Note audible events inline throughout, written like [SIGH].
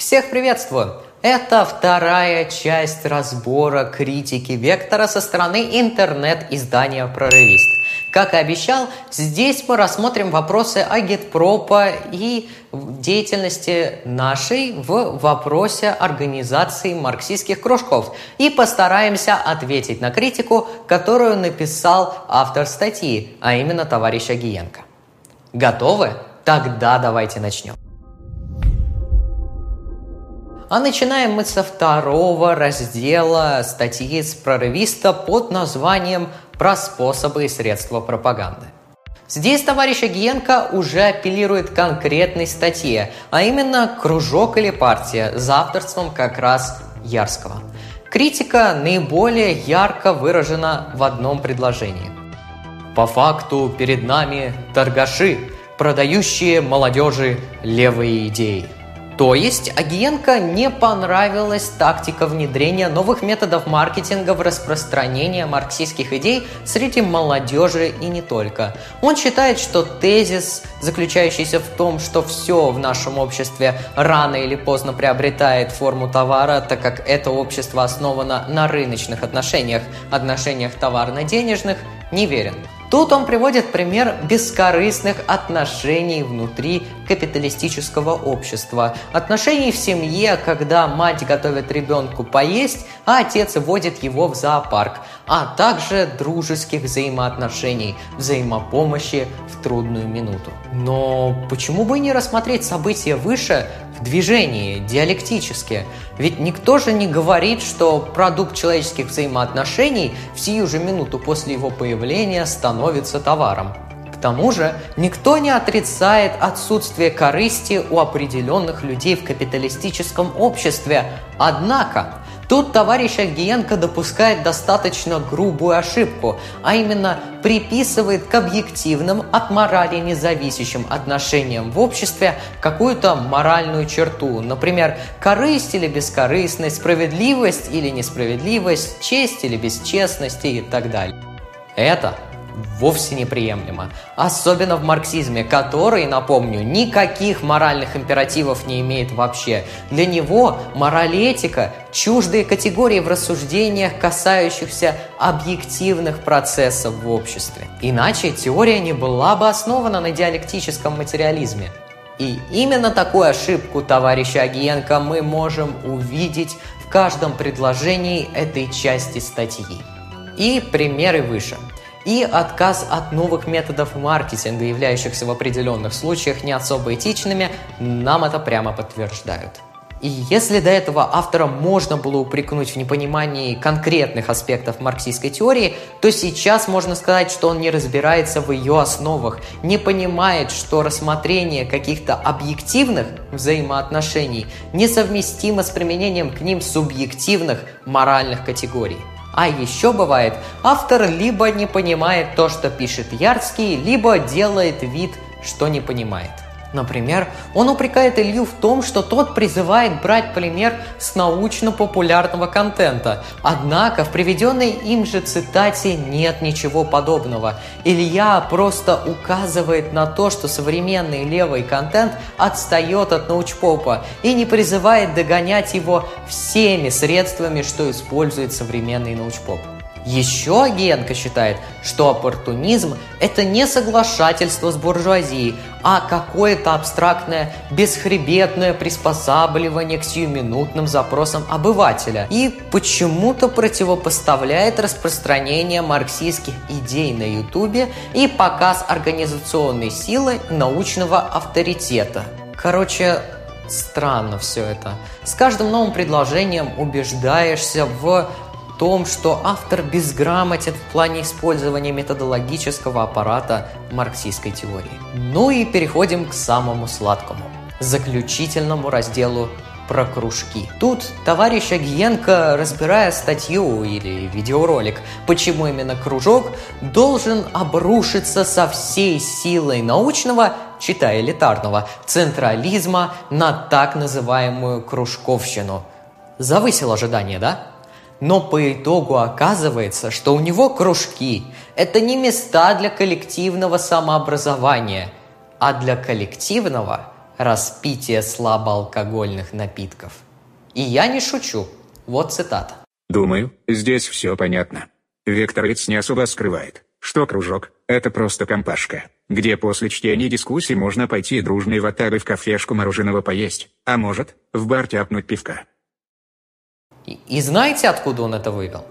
Всех приветствую! Это вторая часть разбора критики Вектора со стороны интернет-издания «Прорывист». Как и обещал, здесь мы рассмотрим вопросы агитпропа и деятельности нашей в вопросе организации марксистских кружков и постараемся ответить на критику, которую написал автор статьи, а именно товарищ Агиенко. Готовы? Тогда давайте начнем. А начинаем мы со второго раздела статьи с прорывиста под названием «Про способы и средства пропаганды». Здесь товарищ Агиенко уже апеллирует к конкретной статье, а именно «Кружок или партия» за авторством как раз Ярского. Критика наиболее ярко выражена в одном предложении. По факту перед нами торгаши, продающие молодежи левые идеи – то есть Агиенко не понравилась тактика внедрения новых методов маркетинга в распространение марксистских идей среди молодежи и не только. Он считает, что тезис, заключающийся в том, что все в нашем обществе рано или поздно приобретает форму товара, так как это общество основано на рыночных отношениях, отношениях товарно-денежных, неверен. Тут он приводит пример бескорыстных отношений внутри капиталистического общества. Отношений в семье, когда мать готовит ребенку поесть, а отец водит его в зоопарк. А также дружеских взаимоотношений, взаимопомощи в трудную минуту. Но почему бы не рассмотреть события выше движении, диалектически? Ведь никто же не говорит, что продукт человеческих взаимоотношений в сию же минуту после его появления становится товаром. К тому же никто не отрицает отсутствие корысти у определенных людей в капиталистическом обществе. Однако Тут товарищ Агиенко допускает достаточно грубую ошибку, а именно приписывает к объективным от морали независящим отношениям в обществе какую-то моральную черту, например, корысть или бескорыстность, справедливость или несправедливость, честь или бесчестность и так далее. Это вовсе неприемлемо. Особенно в марксизме, который, напомню, никаких моральных императивов не имеет вообще. Для него этика – чуждые категории в рассуждениях, касающихся объективных процессов в обществе. Иначе теория не была бы основана на диалектическом материализме. И именно такую ошибку товарища Агиенко мы можем увидеть в каждом предложении этой части статьи. И примеры выше – и отказ от новых методов маркетинга, являющихся в определенных случаях не особо этичными, нам это прямо подтверждают. И если до этого автора можно было упрекнуть в непонимании конкретных аспектов марксистской теории, то сейчас можно сказать, что он не разбирается в ее основах, не понимает, что рассмотрение каких-то объективных взаимоотношений несовместимо с применением к ним субъективных моральных категорий. А еще бывает, автор либо не понимает то, что пишет Ярский, либо делает вид, что не понимает. Например, он упрекает Илью в том, что тот призывает брать пример с научно-популярного контента. Однако в приведенной им же цитате нет ничего подобного. Илья просто указывает на то, что современный левый контент отстает от научпопа и не призывает догонять его всеми средствами, что использует современный научпоп. Еще Генко считает, что оппортунизм – это не соглашательство с буржуазией, а какое-то абстрактное, бесхребетное приспосабливание к сиюминутным запросам обывателя и почему-то противопоставляет распространение марксистских идей на Ютубе и показ организационной силы научного авторитета. Короче, странно все это. С каждым новым предложением убеждаешься в том, что автор безграмотен в плане использования методологического аппарата марксистской теории. Ну и переходим к самому сладкому, заключительному разделу про кружки. Тут товарищ Агиенко, разбирая статью или видеоролик, почему именно кружок должен обрушиться со всей силой научного, читая элитарного, централизма на так называемую кружковщину. Завысил ожидания, да? Но по итогу оказывается, что у него кружки – это не места для коллективного самообразования, а для коллективного распития слабоалкогольных напитков. И я не шучу. Вот цитата. Думаю, здесь все понятно. Векториц не особо скрывает, что кружок – это просто компашка, где после чтения дискуссий можно пойти дружной ватагой в кафешку мороженого поесть, а может, в бар тяпнуть пивка. И, знаете, откуда он это вывел?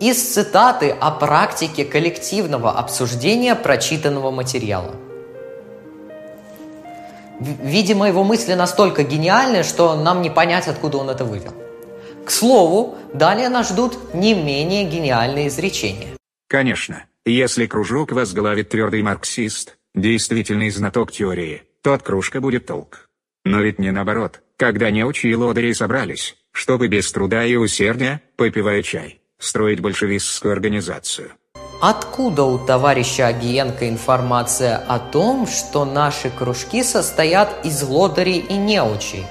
Из цитаты о практике коллективного обсуждения прочитанного материала. Видимо, его мысли настолько гениальны, что нам не понять, откуда он это вывел. К слову, далее нас ждут не менее гениальные изречения. Конечно, если кружок возглавит твердый марксист, действительный знаток теории, то от кружка будет толк. Но ведь не наоборот, когда неучи и лодыри собрались, чтобы без труда и усердия, попивая чай, строить большевистскую организацию. Откуда у товарища Агиенко информация о том, что наши кружки состоят из лодырей и неучей?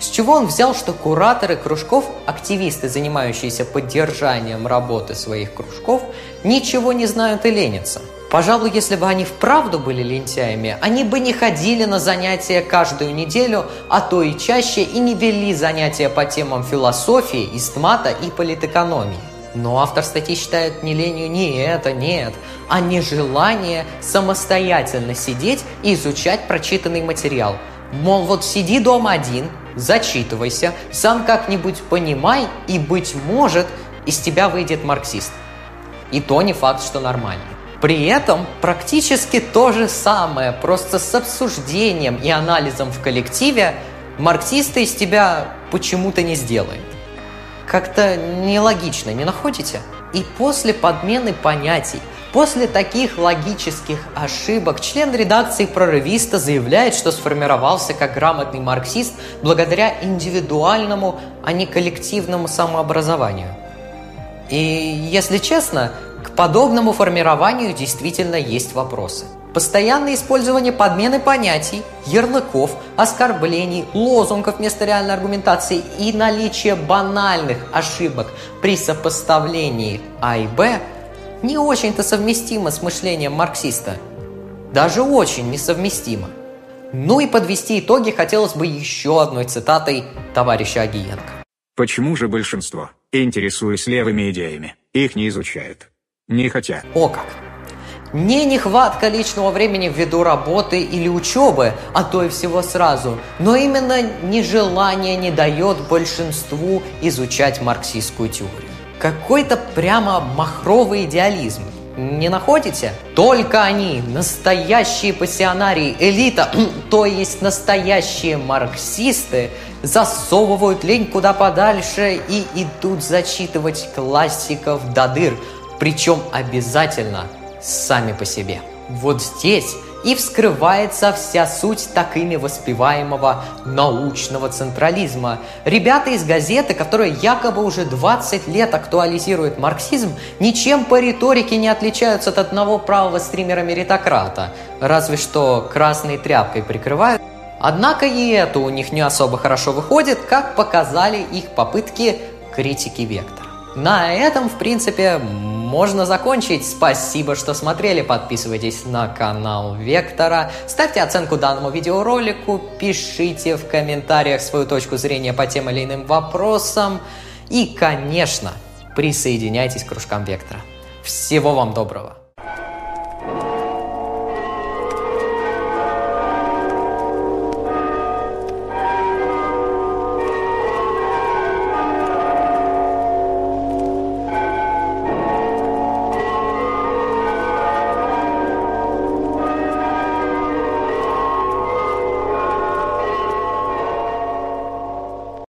С чего он взял, что кураторы кружков, активисты, занимающиеся поддержанием работы своих кружков, ничего не знают и ленятся? Пожалуй, если бы они вправду были лентяями, они бы не ходили на занятия каждую неделю, а то и чаще, и не вели занятия по темам философии, истмата и политэкономии. Но автор статьи считает не ленью не это, нет, а нежелание самостоятельно сидеть и изучать прочитанный материал. Мол, вот сиди дома один, зачитывайся, сам как-нибудь понимай, и, быть может, из тебя выйдет марксист. И то не факт, что нормальный. При этом практически то же самое, просто с обсуждением и анализом в коллективе, марксиста из тебя почему-то не сделает. Как-то нелогично, не находите? И после подмены понятий, после таких логических ошибок, член редакции прорывиста заявляет, что сформировался как грамотный марксист благодаря индивидуальному, а не коллективному самообразованию. И, если честно, к подобному формированию действительно есть вопросы. Постоянное использование подмены понятий, ярлыков, оскорблений, лозунгов вместо реальной аргументации и наличие банальных ошибок при сопоставлении А и Б не очень-то совместимо с мышлением марксиста. Даже очень несовместимо. Ну и подвести итоги хотелось бы еще одной цитатой товарища Агиенко. Почему же большинство, интересуясь левыми идеями, их не изучают? Не хотят. О как! Не нехватка личного времени ввиду работы или учебы, а то и всего сразу, но именно нежелание не дает большинству изучать марксистскую теорию. Какой-то прямо махровый идеализм. Не находите? Только они, настоящие пассионарии, элита, [CLEARS THROAT] то есть настоящие марксисты, засовывают лень куда подальше и идут зачитывать классиков до дыр, причем обязательно сами по себе. Вот здесь и вскрывается вся суть так ими воспеваемого научного централизма. Ребята из газеты, которые якобы уже 20 лет актуализируют марксизм, ничем по риторике не отличаются от одного правого стримера-меритократа, разве что красной тряпкой прикрывают. Однако и это у них не особо хорошо выходит, как показали их попытки критики Вектора. На этом, в принципе, можно закончить. Спасибо, что смотрели. Подписывайтесь на канал Вектора. Ставьте оценку данному видеоролику. Пишите в комментариях свою точку зрения по тем или иным вопросам. И, конечно, присоединяйтесь к кружкам Вектора. Всего вам доброго!